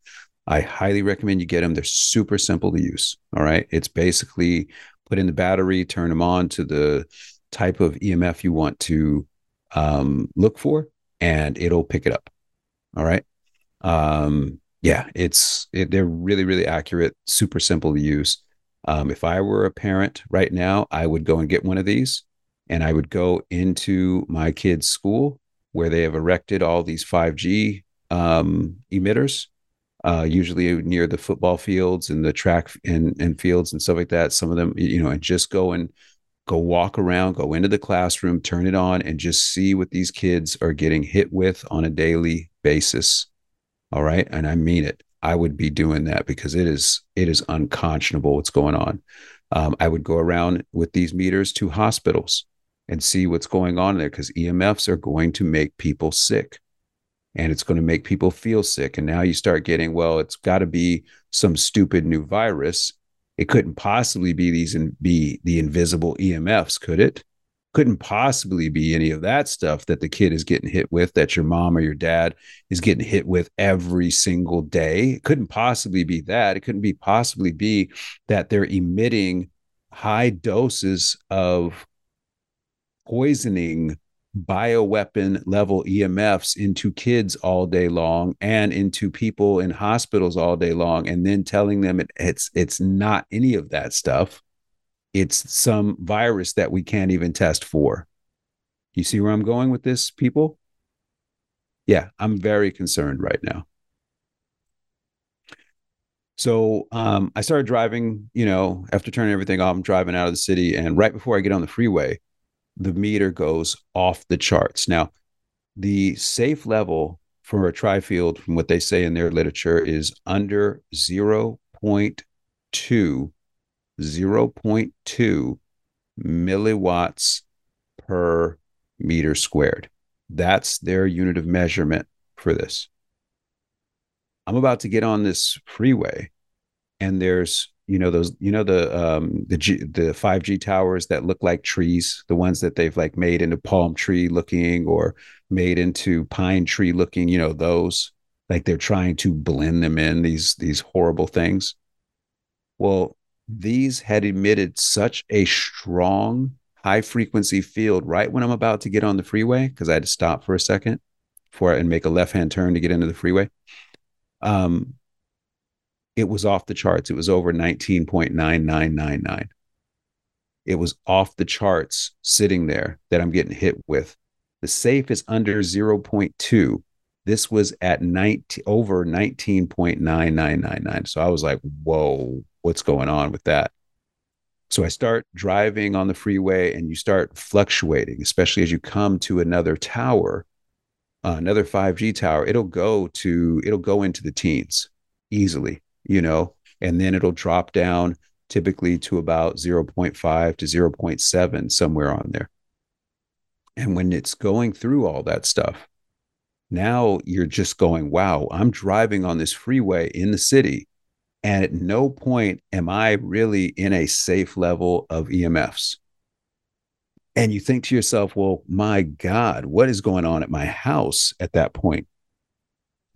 I highly recommend you get them. They're super simple to use. All right, it's basically put in the battery, turn them on to the type of EMF you want to um, look for, and it'll pick it up. All right. Um, yeah, it's it, they're really really accurate, super simple to use. Um, if I were a parent right now, I would go and get one of these, and I would go into my kid's school where they have erected all these 5G um, emitters, uh, usually near the football fields and the track and, and fields and stuff like that. Some of them, you know, and just go and go walk around, go into the classroom, turn it on, and just see what these kids are getting hit with on a daily basis. All right. And I mean it. I would be doing that because it is it is unconscionable what's going on. Um, I would go around with these meters to hospitals and see what's going on there because EMFs are going to make people sick and it's going to make people feel sick. And now you start getting, well, it's got to be some stupid new virus. It couldn't possibly be these and be the invisible EMFs, could it? couldn't possibly be any of that stuff that the kid is getting hit with that your mom or your dad is getting hit with every single day it couldn't possibly be that it couldn't be possibly be that they're emitting high doses of poisoning bioweapon level EMFs into kids all day long and into people in hospitals all day long and then telling them it, it's it's not any of that stuff it's some virus that we can't even test for. You see where I'm going with this, people? Yeah, I'm very concerned right now. So um, I started driving, you know, after turning everything off, I'm driving out of the city. And right before I get on the freeway, the meter goes off the charts. Now, the safe level for a trifield, from what they say in their literature, is under 0.2 0.2 milliwatts per meter squared. That's their unit of measurement for this. I'm about to get on this freeway and there's you know those you know the um the G, the 5G towers that look like trees, the ones that they've like made into palm tree looking or made into pine tree looking, you know those like they're trying to blend them in these these horrible things. Well, these had emitted such a strong high frequency field right when I'm about to get on the freeway because I had to stop for a second for and make a left hand turn to get into the freeway. Um, it was off the charts. It was over 19.9999. It was off the charts sitting there that I'm getting hit with. The safe is under 0.2. This was at 19 over 19.9999. So I was like, whoa, what's going on with that. So I start driving on the freeway and you start fluctuating, especially as you come to another tower, uh, another 5G tower, it'll go to, it'll go into the teens easily, you know, and then it'll drop down typically to about 0.5 to 0.7, somewhere on there. And when it's going through all that stuff, now you're just going, wow, I'm driving on this freeway in the city and at no point am I really in a safe level of EMFs. And you think to yourself, well, my God, what is going on at my house at that point?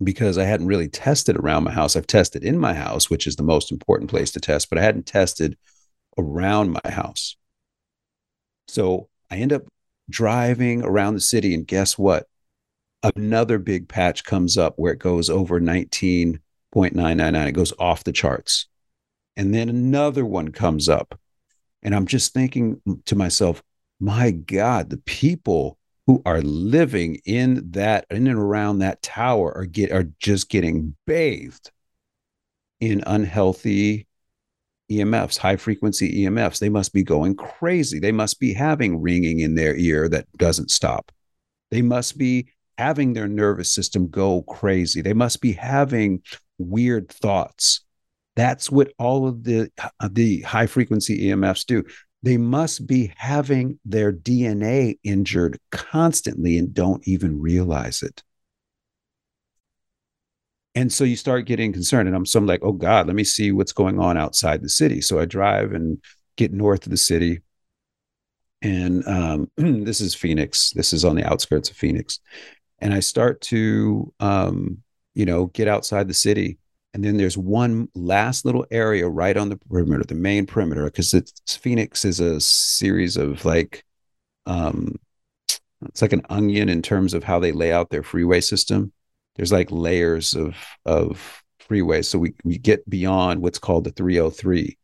Because I hadn't really tested around my house. I've tested in my house, which is the most important place to test, but I hadn't tested around my house. So I end up driving around the city, and guess what? Another big patch comes up where it goes over 19.999. It goes off the charts. And then another one comes up. And I'm just thinking to myself, my God, the people who are living in that in and around that tower are get are just getting bathed in unhealthy EMFs, high frequency EMFs. They must be going crazy. They must be having ringing in their ear that doesn't stop. They must be having their nervous system go crazy. They must be having weird thoughts. That's what all of the uh, the high frequency EMFs do. They must be having their DNA injured constantly and don't even realize it. And so you start getting concerned. And I'm some like, oh God, let me see what's going on outside the city. So I drive and get north of the city. And um, this is Phoenix. This is on the outskirts of Phoenix. And I start to, um, you know, get outside the city. And then there's one last little area right on the perimeter, the main perimeter, because it's Phoenix is a series of like, um, it's like an onion in terms of how they lay out their freeway system there's like layers of of freeways. So we, we get beyond what's called the 303.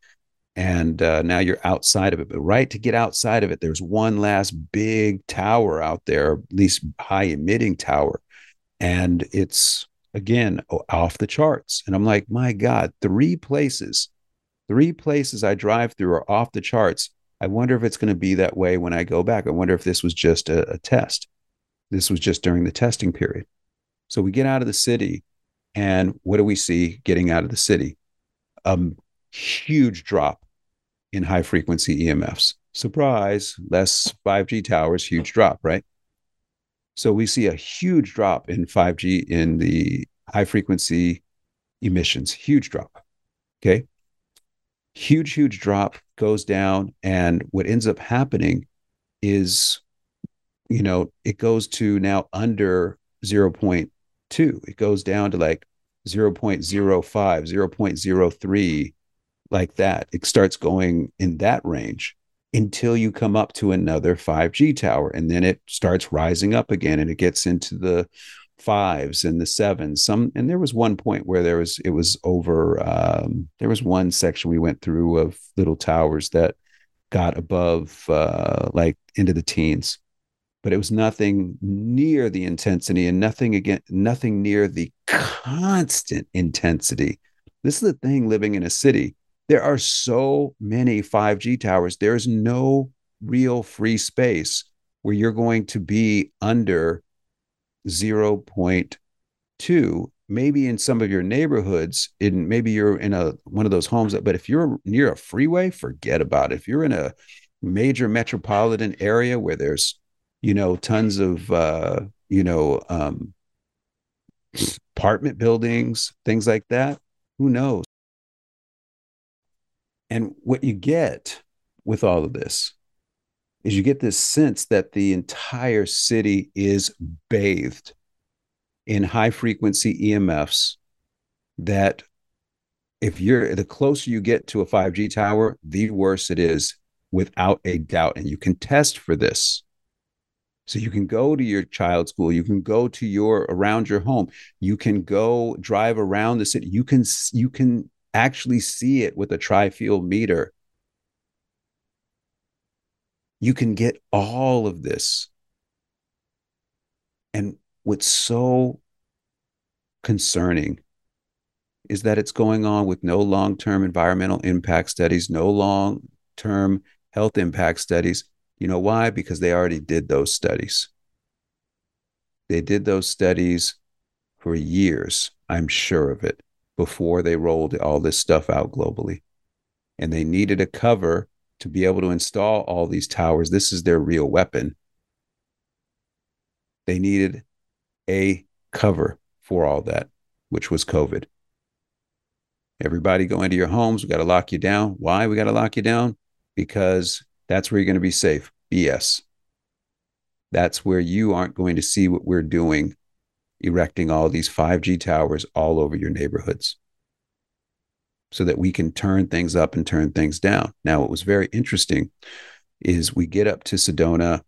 And uh, now you're outside of it. But right to get outside of it, there's one last big tower out there, at least high emitting tower. And it's again off the charts. And I'm like, my God, three places, three places I drive through are off the charts. I wonder if it's going to be that way when I go back. I wonder if this was just a, a test. This was just during the testing period. So we get out of the city, and what do we see getting out of the city? A um, huge drop in high frequency EMFs. Surprise, less 5G towers, huge drop, right? So we see a huge drop in 5G in the high frequency emissions, huge drop. Okay. Huge, huge drop goes down. And what ends up happening is, you know, it goes to now under 0.2. It goes down to like 0.05, 0.03, like that. It starts going in that range until you come up to another 5G tower. And then it starts rising up again and it gets into the fives and the sevens. Some and there was one point where there was it was over um, there was one section we went through of little towers that got above uh, like into the teens but it was nothing near the intensity and nothing again nothing near the constant intensity this is the thing living in a city there are so many 5g towers there's no real free space where you're going to be under 0.2 maybe in some of your neighborhoods in maybe you're in a one of those homes but if you're near a freeway forget about it if you're in a major metropolitan area where there's you know, tons of, uh, you know, um, apartment buildings, things like that. Who knows? And what you get with all of this is you get this sense that the entire city is bathed in high frequency EMFs that if you're the closer you get to a 5G tower, the worse it is without a doubt. And you can test for this. So you can go to your child's school, you can go to your around your home, you can go drive around the city. You can you can actually see it with a tri-field meter. You can get all of this. And what's so concerning is that it's going on with no long-term environmental impact studies, no long-term health impact studies you know why? Because they already did those studies. They did those studies for years, I'm sure of it, before they rolled all this stuff out globally. And they needed a cover to be able to install all these towers. This is their real weapon. They needed a cover for all that, which was COVID. Everybody go into your homes. We got to lock you down. Why we got to lock you down? Because that's where you're going to be safe. BS. That's where you aren't going to see what we're doing, erecting all these 5G towers all over your neighborhoods so that we can turn things up and turn things down. Now, what was very interesting is we get up to Sedona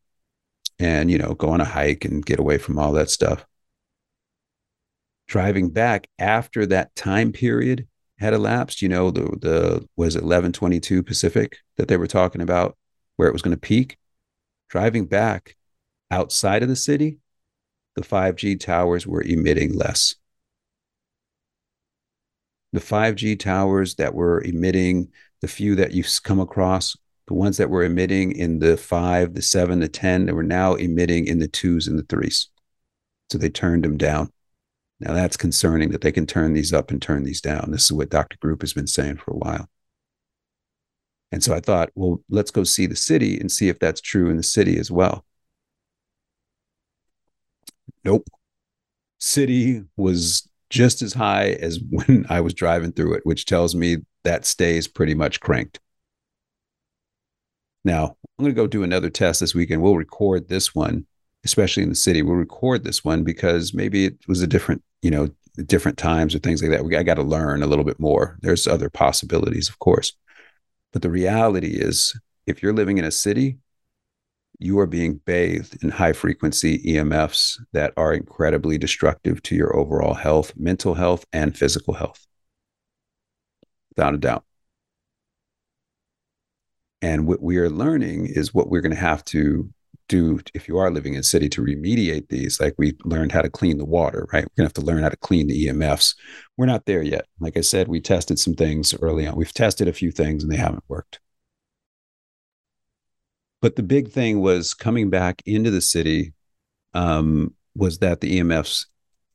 and, you know, go on a hike and get away from all that stuff. Driving back after that time period had elapsed, you know, the, the was it 1122 Pacific that they were talking about where it was going to peak. Driving back outside of the city, the 5G towers were emitting less. The 5G towers that were emitting the few that you've come across, the ones that were emitting in the five, the seven, the 10, they were now emitting in the twos and the threes. So they turned them down. Now that's concerning that they can turn these up and turn these down. This is what Dr. Group has been saying for a while. And so I thought, well, let's go see the city and see if that's true in the city as well. Nope. City was just as high as when I was driving through it, which tells me that stays pretty much cranked. Now, I'm going to go do another test this weekend. We'll record this one, especially in the city. We'll record this one because maybe it was a different, you know, different times or things like that. We, I got to learn a little bit more. There's other possibilities, of course. But the reality is, if you're living in a city, you are being bathed in high frequency EMFs that are incredibly destructive to your overall health, mental health, and physical health. Without a doubt. And what we are learning is what we're going to have to do if you are living in a city to remediate these. Like we learned how to clean the water, right? We're going to have to learn how to clean the EMFs. We're not there yet. Like I said, we tested some things early on. We've tested a few things and they haven't worked. But the big thing was coming back into the city um, was that the EMFs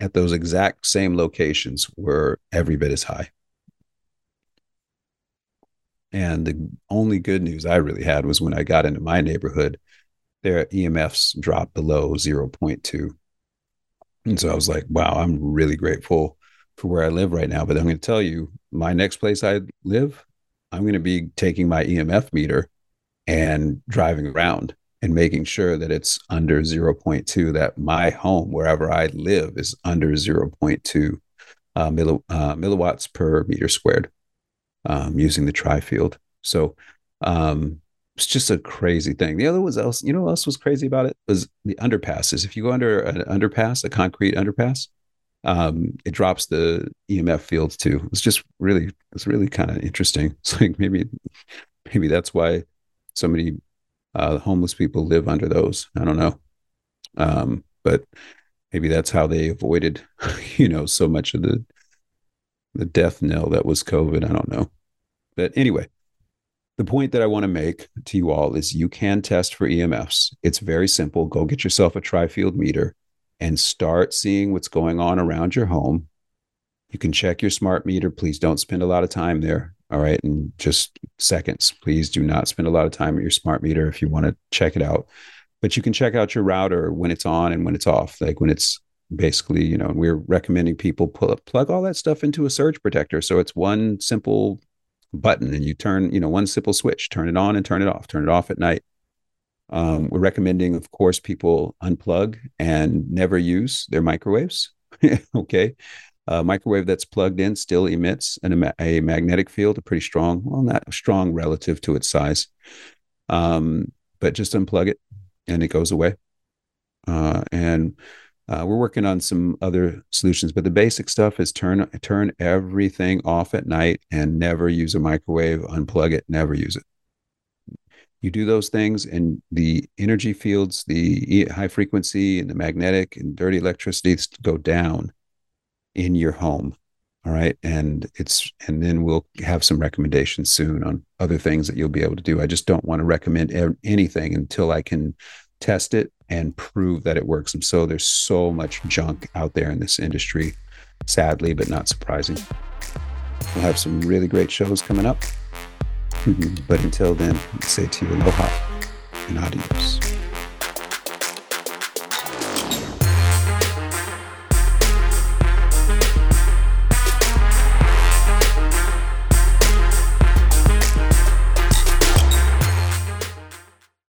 at those exact same locations were every bit as high. And the only good news I really had was when I got into my neighborhood, their EMFs dropped below 0.2. And so I was like, wow, I'm really grateful for where I live right now. But I'm going to tell you, my next place I live, I'm going to be taking my EMF meter and driving around and making sure that it's under 0.2, that my home, wherever I live, is under 0.2 uh, milli, uh, milliwatts per meter squared um, using the tri field. So um, it's just a crazy thing. The other was else, you know, what else was crazy about it was the underpasses. If you go under an underpass, a concrete underpass, um, it drops the EMF fields too. It's just really, it's really kind of interesting. It's like maybe, maybe that's why so many uh, homeless people live under those. I don't know, um, but maybe that's how they avoided, you know, so much of the the death knell that was COVID. I don't know. But anyway, the point that I want to make to you all is you can test for EMFs. It's very simple. Go get yourself a tri-field meter and start seeing what's going on around your home. You can check your smart meter. Please don't spend a lot of time there. All right. And just seconds. Please do not spend a lot of time at your smart meter if you want to check it out. But you can check out your router when it's on and when it's off, like when it's basically, you know, we're recommending people pull, up, plug all that stuff into a surge protector. So it's one simple button and you turn, you know, one simple switch, turn it on and turn it off, turn it off at night. Um, we're recommending, of course, people unplug and never use their microwaves. okay. A microwave that's plugged in still emits an, a magnetic field, a pretty strong, well, not strong relative to its size. Um, but just unplug it and it goes away. Uh, and uh, we're working on some other solutions, but the basic stuff is turn turn everything off at night and never use a microwave. Unplug it, never use it. You do those things, and the energy fields, the high frequency and the magnetic and dirty electricity go down in your home. All right, and it's and then we'll have some recommendations soon on other things that you'll be able to do. I just don't want to recommend anything until I can test it and prove that it works. And so there's so much junk out there in this industry, sadly, but not surprising. We'll have some really great shows coming up. but until then, say to you aloha and adios.